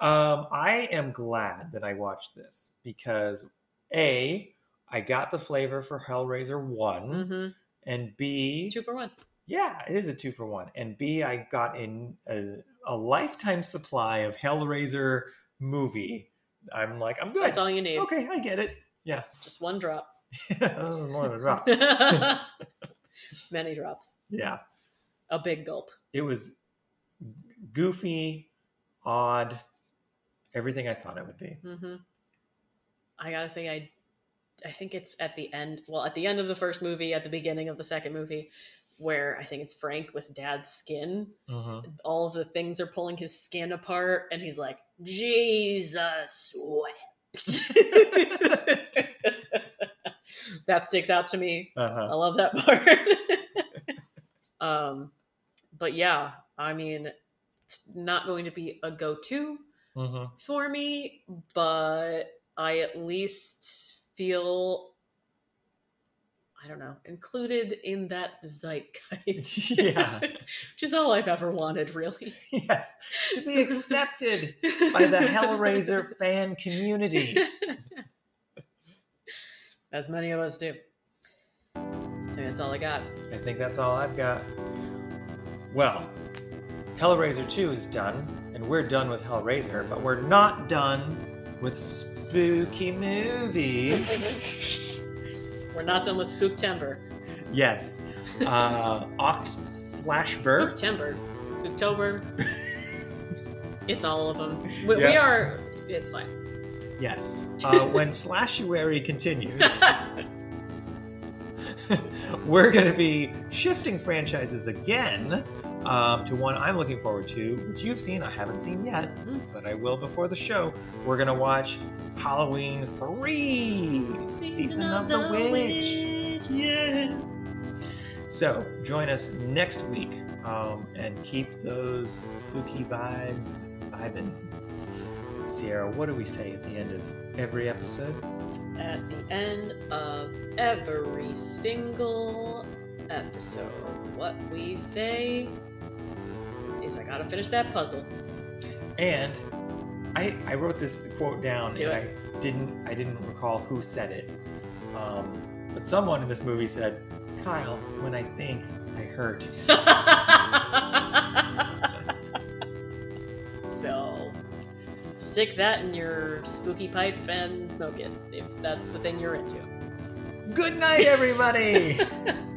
Um, I am glad that I watched this because A, I got the flavor for Hellraiser one, hmm and B, Two for one. yeah, it is a two for one, and B, I got in a, a lifetime supply of Hellraiser movie. I'm like, I'm good. That's all you need. Okay, I get it. Yeah, Just one drop. more than a drop. Many drops. Yeah, A big gulp. it was goofy, odd, everything I thought it would be. hmm I gotta say, I, I think it's at the end. Well, at the end of the first movie, at the beginning of the second movie, where I think it's Frank with Dad's skin. Mhm. All of the things are pulling his skin apart, and he's like, "Jesus wept." that sticks out to me. I Uh-huh. love that part. um, but yeah, I mean, it's not going to be a go-to Mhm. for me, but I at least feel I don't know, included in that zeitgeist. Yeah. Which is all I've ever wanted, really. Yes, to be accepted by the Hellraiser fan community. As many of us do. I think that's all I got. I think that's all I've got. Well, Hellraiser 2 is done, and we're done with Hellraiser, but we're not done with spooky movies. We're not done with Spooktember. yes. Uh, Oct slash Burr. Spooktember. Spooktober. it's all of them. We, we are. It's fine. Yes. Uh, when Slashuary continues, we're going to be shifting franchises again um, to one I'm looking forward to, which you've seen, I haven't seen yet, Mm. but I will before the show. We're going to watch Halloween 3 Season, of, the, Witch. Yeah. So join us next week um, and keep those spooky vibes vibing. Sierra, what do we say at the end of every episode? At the end of every single episode, what we say I gotta finish that puzzle. And I I wrote this quote down Do and it. I didn't I didn't recall who said it. Um, but someone in this movie said, "Kyle, when I think, I hurt." so, stick that in your spooky pipe and smoke it if that's the thing you're into. Good night, everybody.